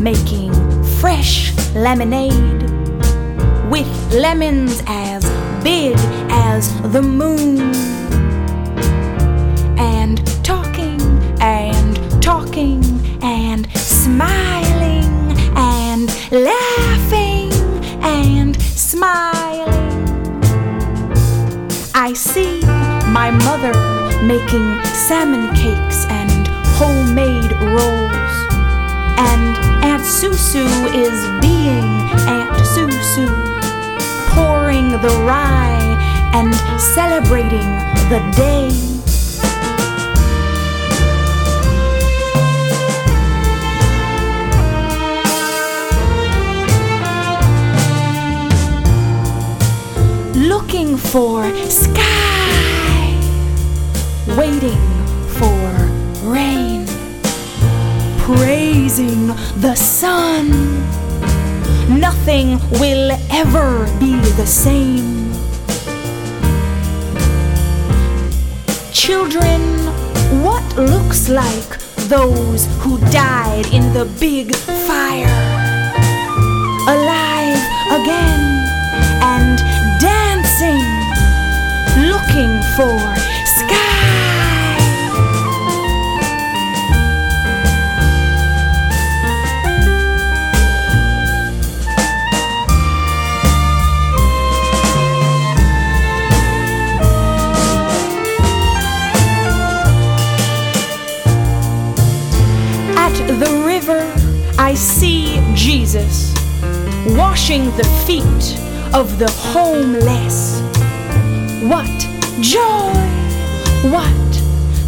Making fresh lemonade with lemons as big as the moon. And talking and talking and smiling and laughing and smiling. I see my mother making salmon cakes Susu is being Aunt Susu, pouring the rye and celebrating the day. Looking for sky, waiting the sun. Nothing will ever be the same. Children, what looks like those who died in the big fire? Alive again and dancing, looking for I see Jesus washing the feet of the homeless. What joy! What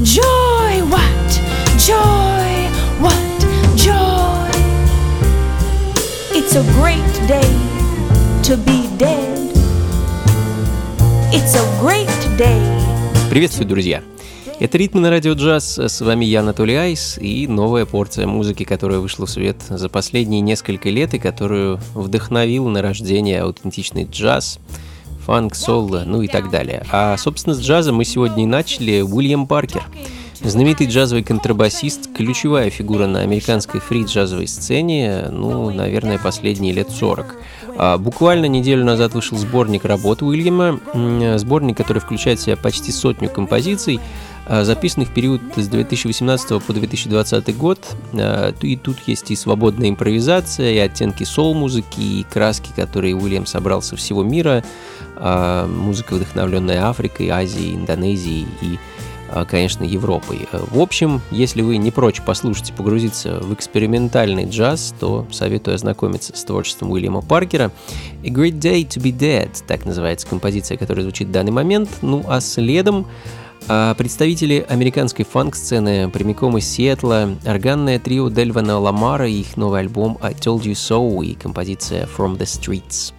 joy! What joy! What joy! It's a great day to be dead. It's a great day. Приветствую, друзья! Это «Ритмы на радио джаз». С вами я, Анатолий Айс, и новая порция музыки, которая вышла в свет за последние несколько лет и которую вдохновил на рождение аутентичный джаз, фанк, соло, ну и так далее. А, собственно, с джазом мы сегодня и начали. Уильям Паркер. Знаменитый джазовый контрабасист, ключевая фигура на американской фри-джазовой сцене, ну, наверное, последние лет 40. А, буквально неделю назад вышел сборник работ Уильяма, сборник, который включает в себя почти сотню композиций, а, записанный в период с 2018 по 2020 год. А, и тут есть и свободная импровизация, и оттенки сол-музыки, и краски, которые Уильям собрал со всего мира. А, музыка, вдохновленная Африкой, Азией, Индонезией и конечно, Европой. В общем, если вы не прочь послушать и погрузиться в экспериментальный джаз, то советую ознакомиться с творчеством Уильяма Паркера. A Great Day to be Dead, так называется композиция, которая звучит в данный момент. Ну а следом а представители американской фанк-сцены прямиком из Сиэтла, органное трио Дельвана Ламара и их новый альбом I Told You So и композиция From the Streets.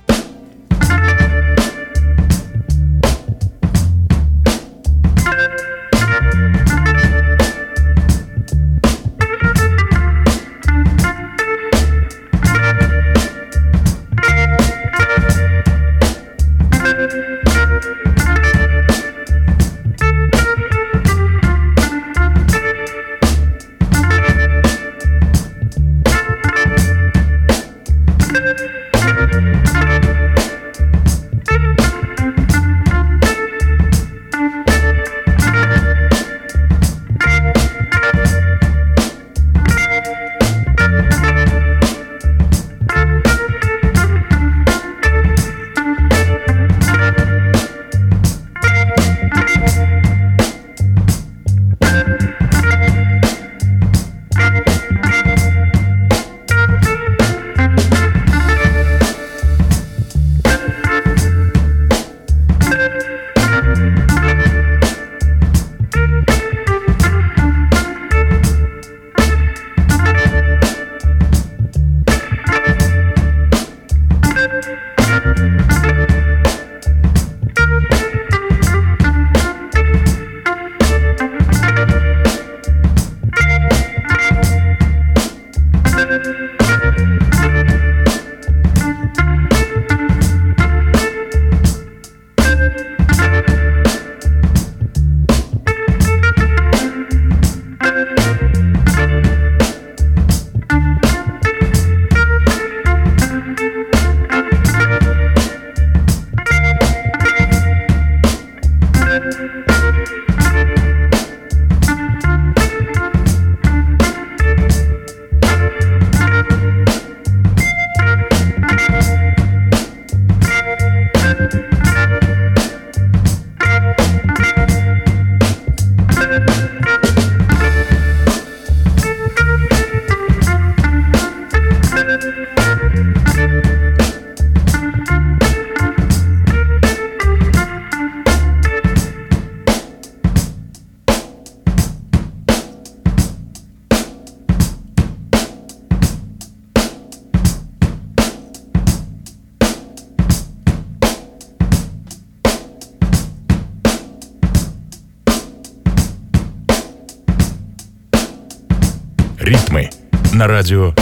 На радио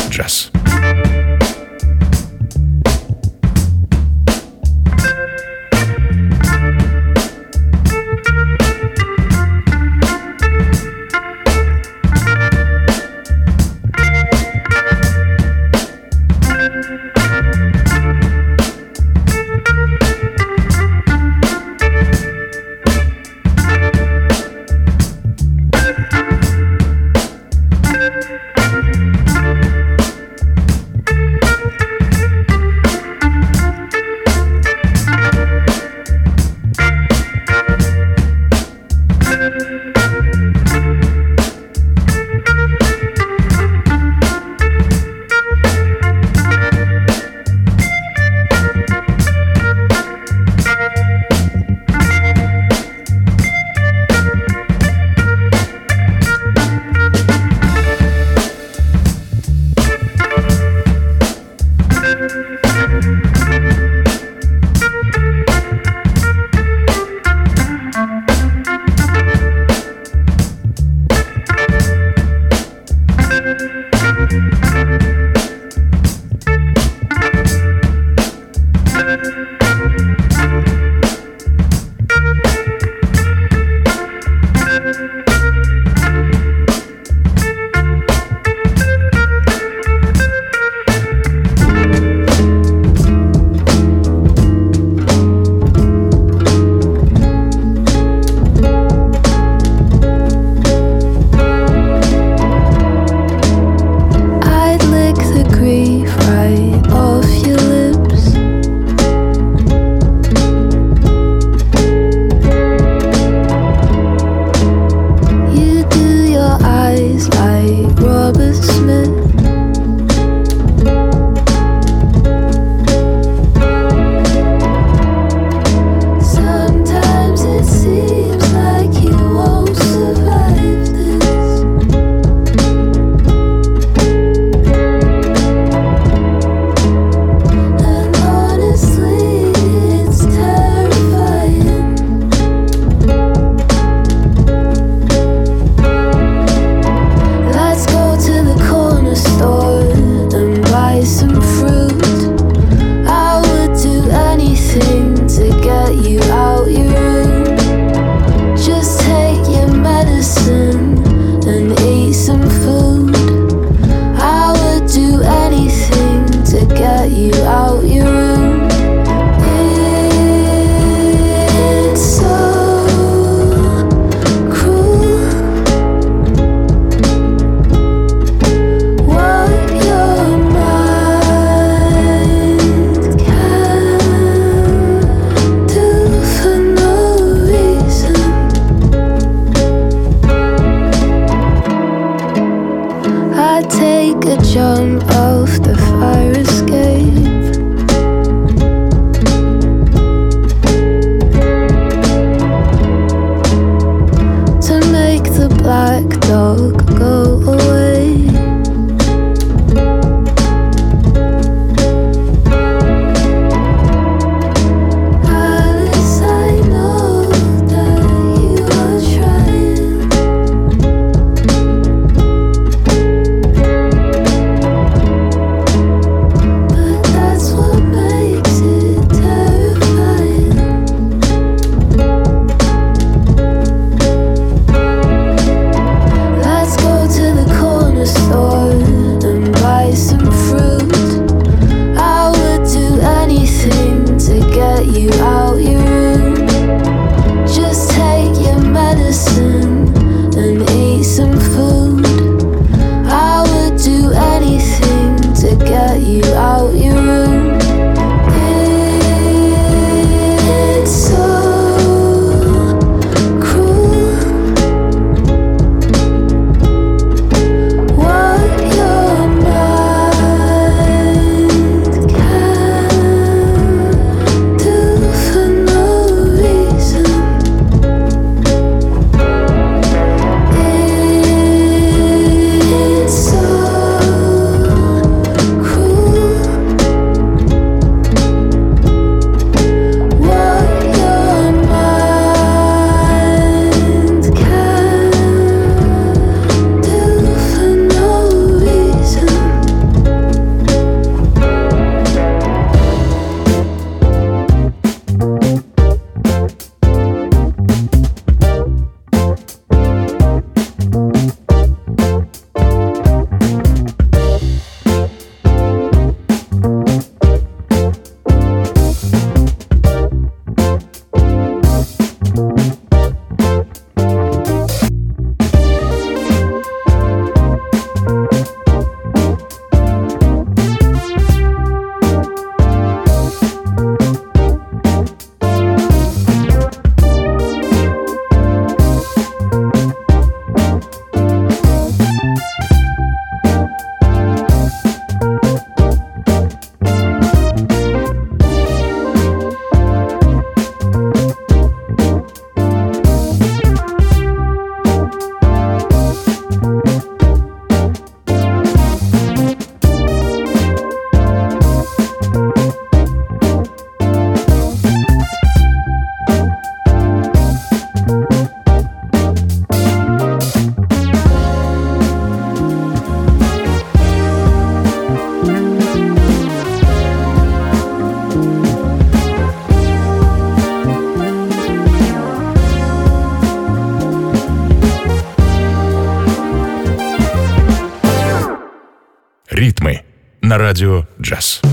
На радио «Джаз».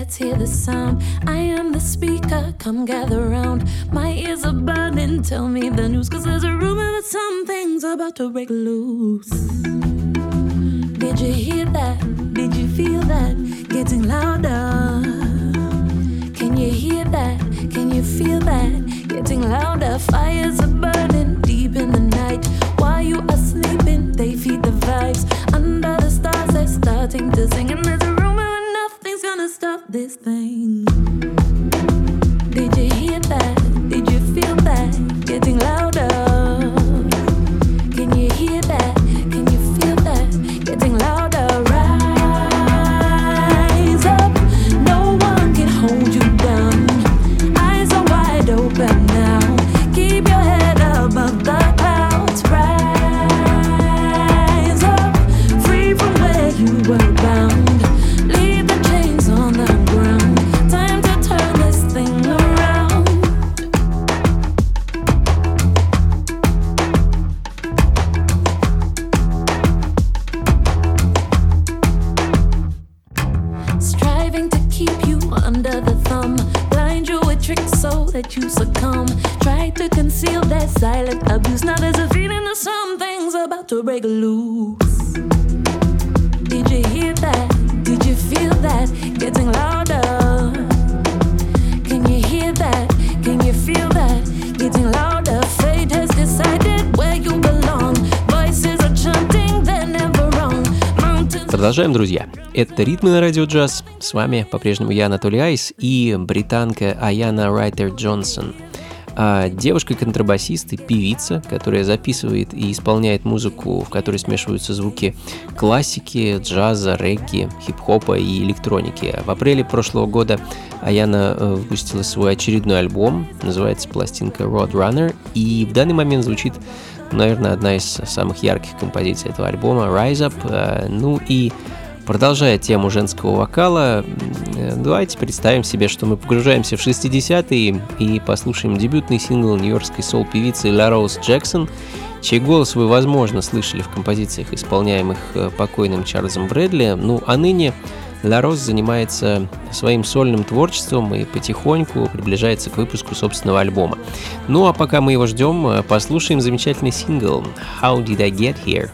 let's hear the sound. I am the speaker, come gather round. My ears are burning, tell me the news, cause there's a rumor that something's about to break loose. Did you hear that? Did you feel that? Getting louder. Can you hear that? Can you feel that? Getting louder, fires are burning deep in the night. While you are sleeping, they feed the vibes. Under the stars, they're starting to sing, and there's of this thing. Продолжаем, друзья. Это «Ритмы на радио джаз». С вами по-прежнему я, Анатолий Айс, и британка Аяна Райтер Джонсон. А девушка-контрабасист и певица, которая записывает и исполняет музыку, в которой смешиваются звуки классики, джаза, регги, хип-хопа и электроники. В апреле прошлого года Аяна э, выпустила свой очередной альбом, называется пластинка Road Runner, и в данный момент звучит наверное, одна из самых ярких композиций этого альбома «Rise Up». Э, ну и продолжая тему женского вокала, э, давайте представим себе, что мы погружаемся в 60-е и послушаем дебютный сингл нью-йоркской сол-певицы Ла Роуз Джексон, чей голос вы, возможно, слышали в композициях, исполняемых э, покойным Чарльзом Брэдли, ну а ныне Ларос занимается своим сольным творчеством и потихоньку приближается к выпуску собственного альбома. Ну а пока мы его ждем, э, послушаем замечательный сингл «How Did I Get Here?».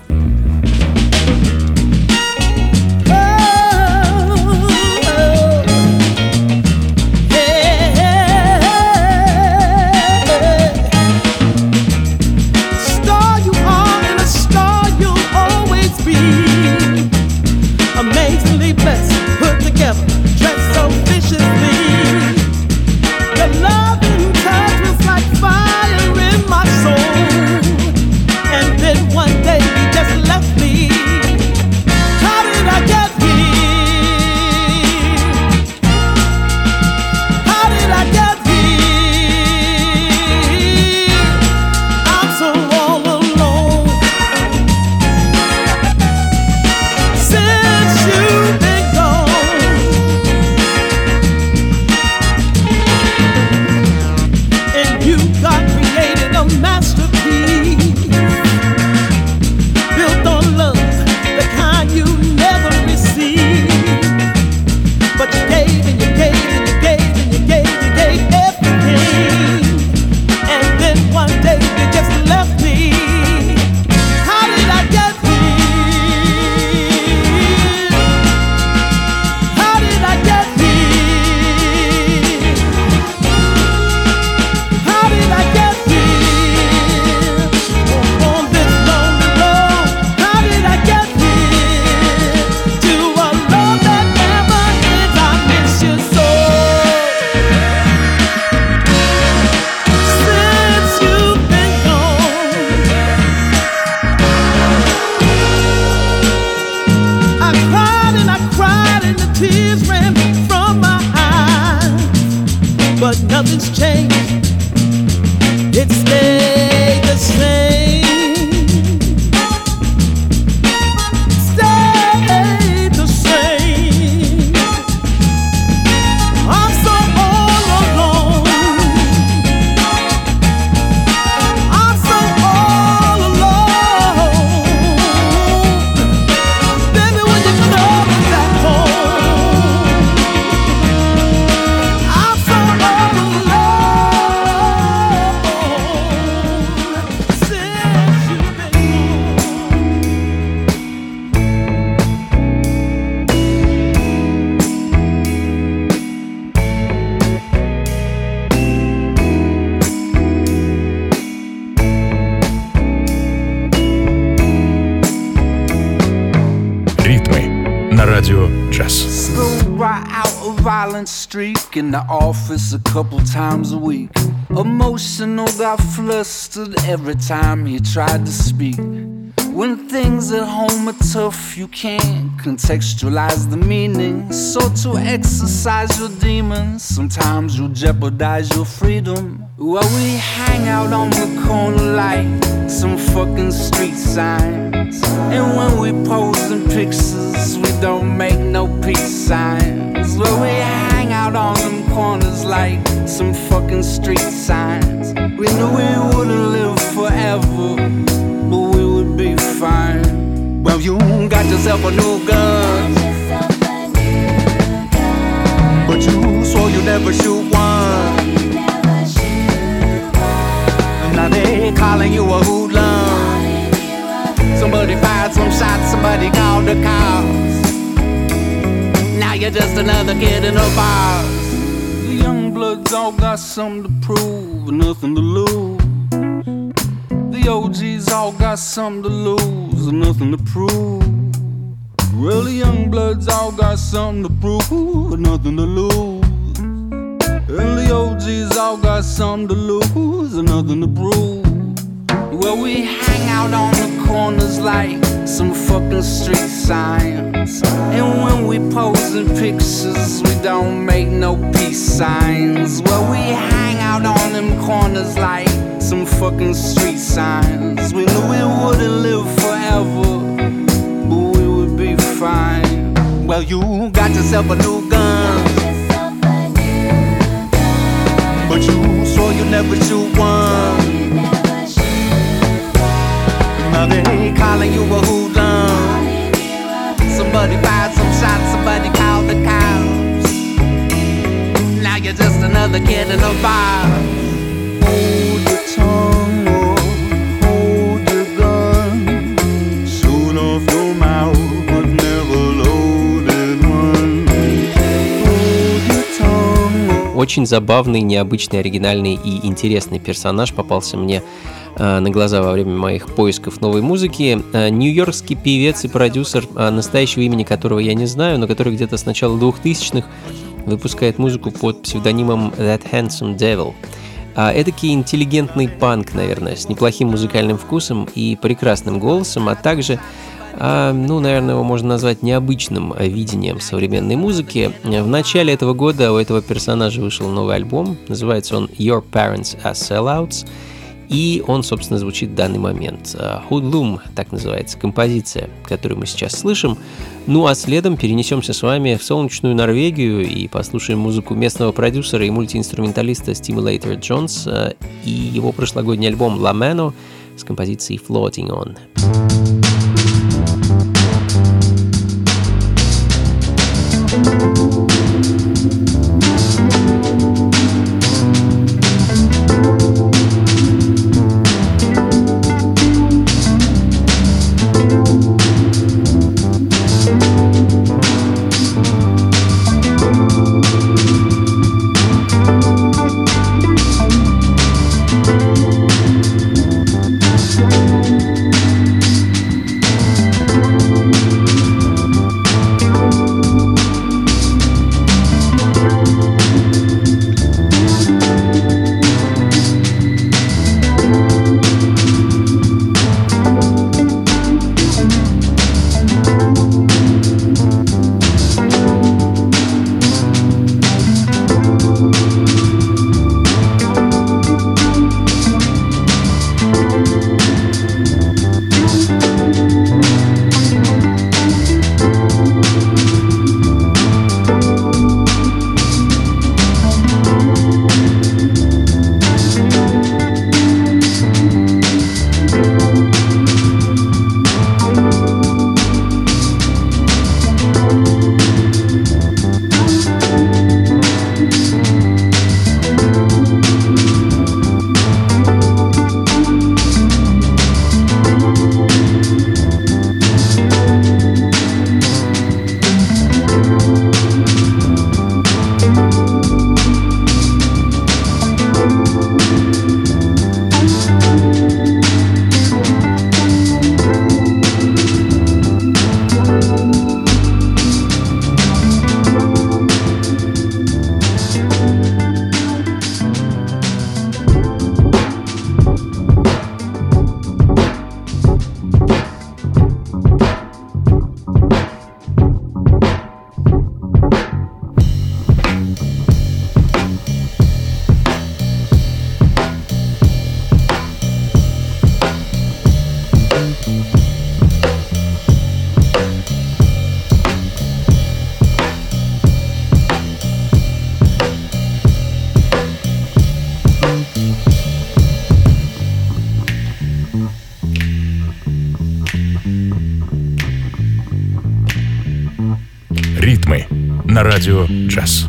на out Джаз. Violent streak in the office a couple times a week. Emotional got flustered every time he tried to speak. When things at home are tough, you can't contextualize the meaning. So, to exercise your demons, sometimes you'll jeopardize your freedom. While we hang out on the corner like some fucking street signs. And when we pose in pictures, we don't make no peace signs. Well, we hang out on them corners like some fucking street signs. We knew we wouldn't live forever, fine. Well, you got yourself a new gun. But you swore you never shoot one. Now they calling you a hoodlum. Somebody fired some shots, somebody called the cops Now you're just another kid in a bar. The young bloods all got something to prove, nothing to lose. The OGs all got something to lose, nothing to prove. The young bloods all got something to prove, nothing to lose. And the OGs all got something to lose, nothing to prove. Well, we hang out on the corners like some fucking street signs. And when we pose in pictures, we don't make no peace signs. Well, we hang out on them corners like some fucking street signs. We knew we wouldn't live forever, but we would be fine. Well, you got yourself a new gun. But you swore you never shoot one. Now they calling you a hoodlum. Somebody fired some shots, somebody called the cops. Now you're just another kid in a bar. Очень забавный, необычный, оригинальный и интересный персонаж попался мне Э, на глаза во время моих поисков новой музыки. Э, нью-йоркский певец и продюсер, э, настоящего имени которого я не знаю, но который где-то с начала 2000-х выпускает музыку под псевдонимом That Handsome Devil. Эдакий интеллигентный панк, наверное, с неплохим музыкальным вкусом и прекрасным голосом, а также ну, наверное, его можно назвать необычным видением современной музыки. В начале этого года у этого персонажа вышел новый альбом, называется он Your Parents Are Sellouts, и он, собственно, звучит в данный момент. Hoodlum, так называется композиция, которую мы сейчас слышим. Ну а следом перенесемся с вами в солнечную Норвегию и послушаем музыку местного продюсера и мультиинструменталиста Stimulator Jones и его прошлогодний альбом La Mano с композицией Floating On. Do Jazz.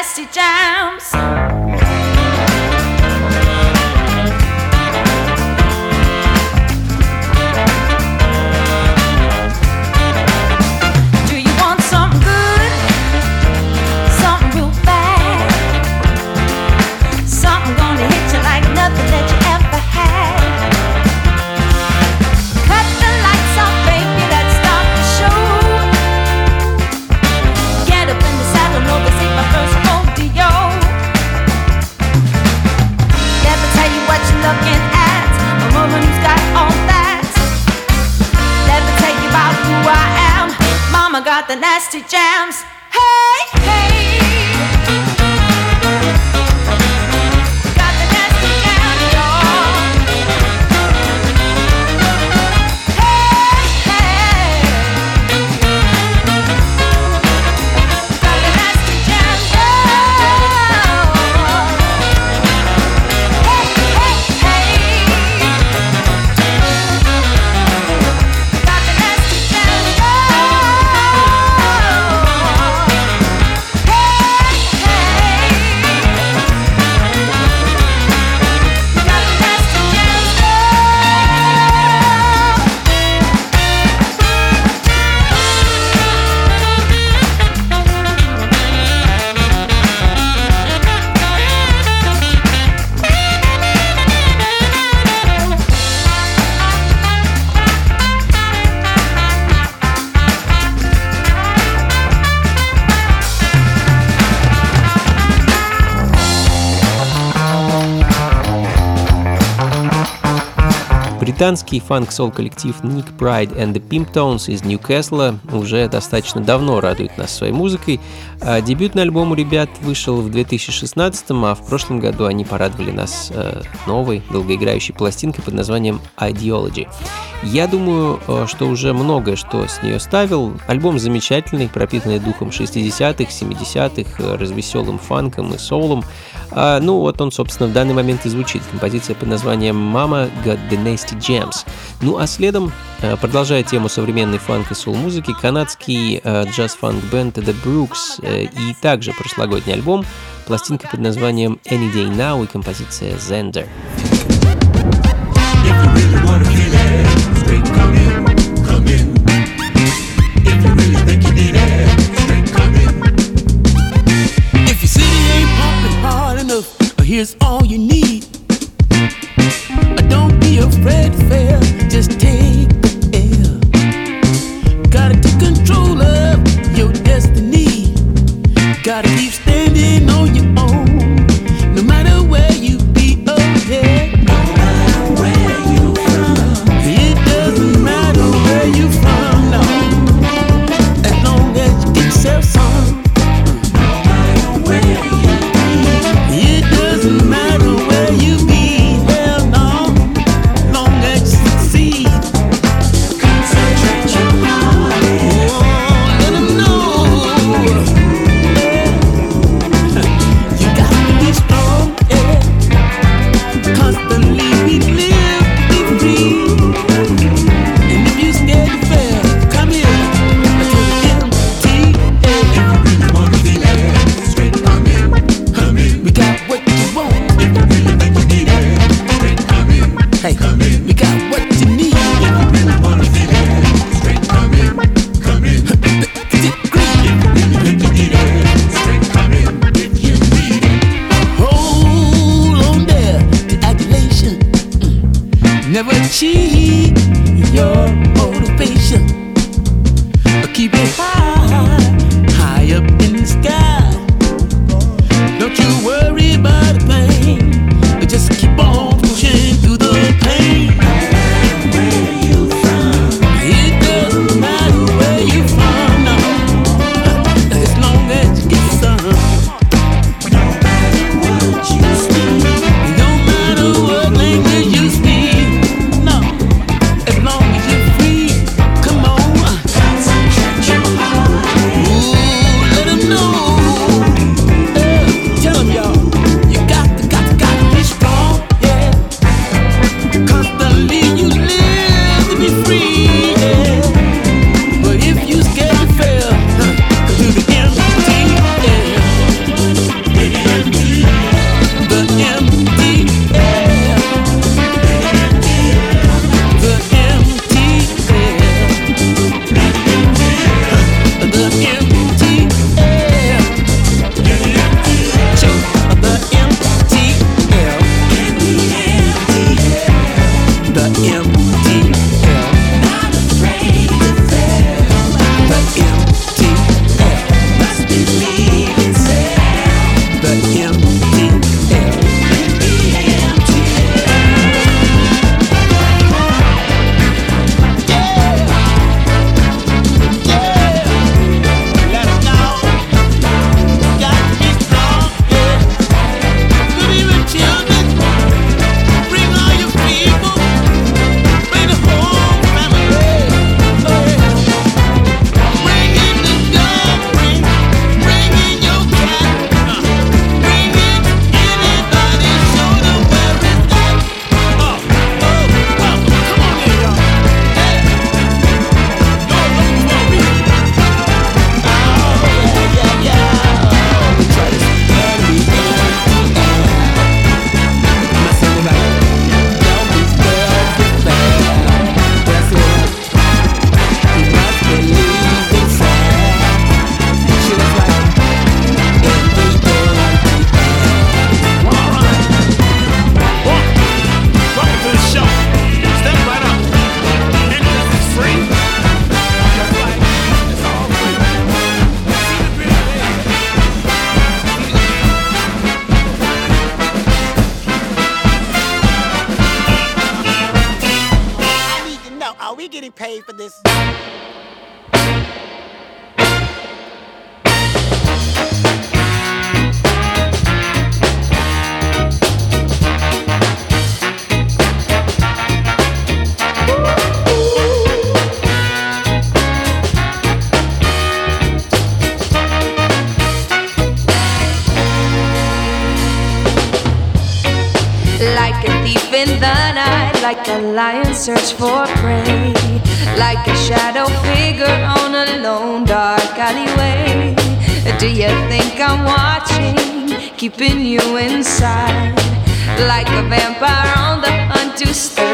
nasty jams. plastic jam. Британский фанк-сол коллектив Nick Pride and the Pimptones из Ньюкасла уже достаточно давно радует нас своей музыкой. А дебютный альбом у ребят вышел в 2016, а в прошлом году они порадовали нас э, новой долгоиграющей пластинкой под названием Ideology. Я думаю, э, что уже многое, что с нее ставил. Альбом замечательный, пропитанный духом 60-х, 70-х, э, развеселым фанком и соулом. А, ну вот он, собственно, в данный момент и звучит. Композиция под названием «Mama Got the Nasty Jams». Ну а следом, э, продолжая тему современной фанк и соул-музыки, канадский джаз-фанк-бенд The Brooks и также прошлогодний альбом, пластинка под названием «Any Day Now» и композиция «Zender». Here's all you need. Afraid to fail, just in the night like a lion search for prey. Like a shadow figure on a lone dark alleyway. Do you think i'm watching keeping you inside? Like a vampire on the hunt to stay.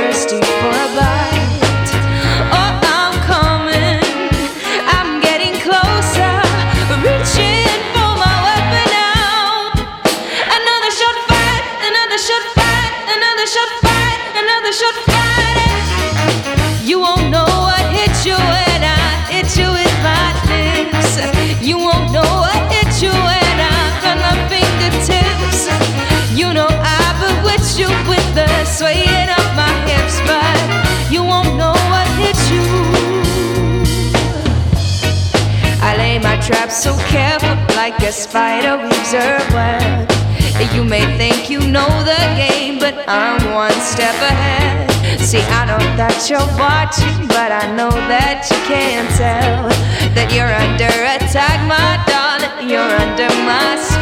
trapped so careful like a spider weaves her web. You may think you know the game, but I'm one step ahead. See, I know that you're watching, but I know that you can't tell that you're under attack, my darling. You're under my.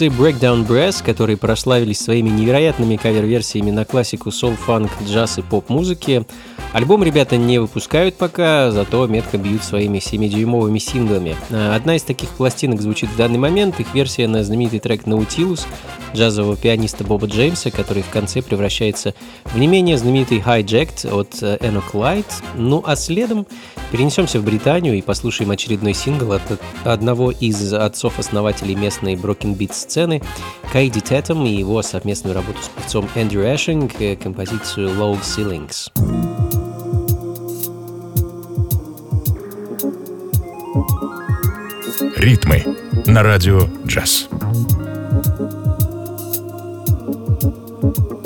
Нью-Йоркцы Breakdown Brass, которые прославились своими невероятными кавер-версиями на классику сол-фанк, джаз и поп-музыки, альбом ребята не выпускают пока, зато метко бьют своими 7-дюймовыми синглами. А, одна из таких пластинок звучит в данный момент, их версия на знаменитый трек Nautilus джазового пианиста Боба Джеймса, который в конце превращается в не менее знаменитый Hijacked от Enoch Light. Ну а следом перенесемся в Британию и послушаем очередной сингл от одного из отцов-основателей местной Broken Beat сцены Кайди Тетом и его совместную работу с певцом Эндрю Эшинг, композицию Low Ceilings. Ритмы на радио джаз. Ooh.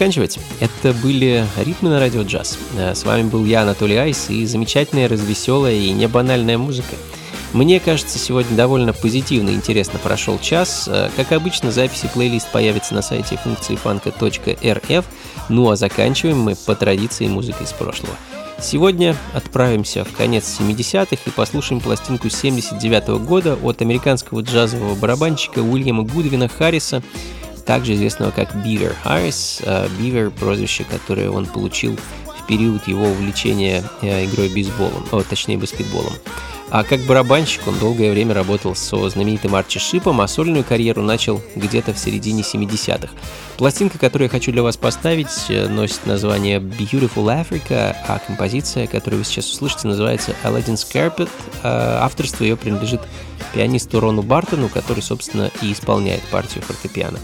Заканчивать. Это были «Ритмы на радио джаз». Э, С вами был я, Анатолий Айс, и замечательная, развеселая и не банальная музыка. Мне кажется, сегодня довольно позитивно и интересно прошел час. Э, Как обычно, записи плейлист появится на сайте функции фанка.рф. Ну а заканчиваем мы по традиции музыкой из прошлого. Сегодня отправимся в конец 70-х и послушаем пластинку 79 года от американского джазового барабанщика Уильяма Гудвина Харриса, также известного как Бивер Харрис. Э, Бивер – прозвище, которое он получил в период его увлечения э, игрой бейсболом, о, точнее баскетболом. А как барабанщик он долгое время работал со знаменитым Арчи Шипом, а сольную карьеру начал где-то в середине 70-х. Пластинка, которую я хочу для вас поставить, э, носит название Beautiful Africa, а композиция, которую вы сейчас услышите, называется Aladdin's Carpet. А Авторство ее принадлежит пианисту Рону Бартону, который, собственно, и исполняет партию фортепиано.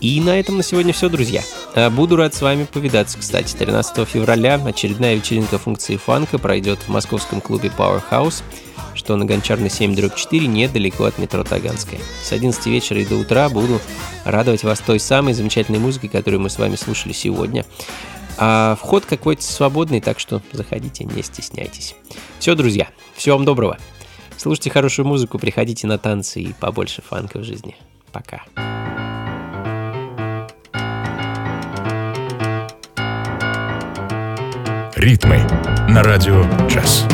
И на этом на сегодня все, друзья. А, Буду рад с вами повидаться, кстати. 13 февраля очередная вечеринка функции фанка пройдет в московском клубе Powerhouse, что на Гончарной 7 4 недалеко от метро Таганская. С 11 вечера и до утра буду радовать вас той самой замечательной музыкой, которую мы с вами слушали сегодня. А вход какой-то свободный, так что заходите, не стесняйтесь. Все, друзья, всего вам доброго. Слушайте хорошую музыку, приходите на танцы и побольше фанка в жизни. Пока. Ритмы на радио джаз.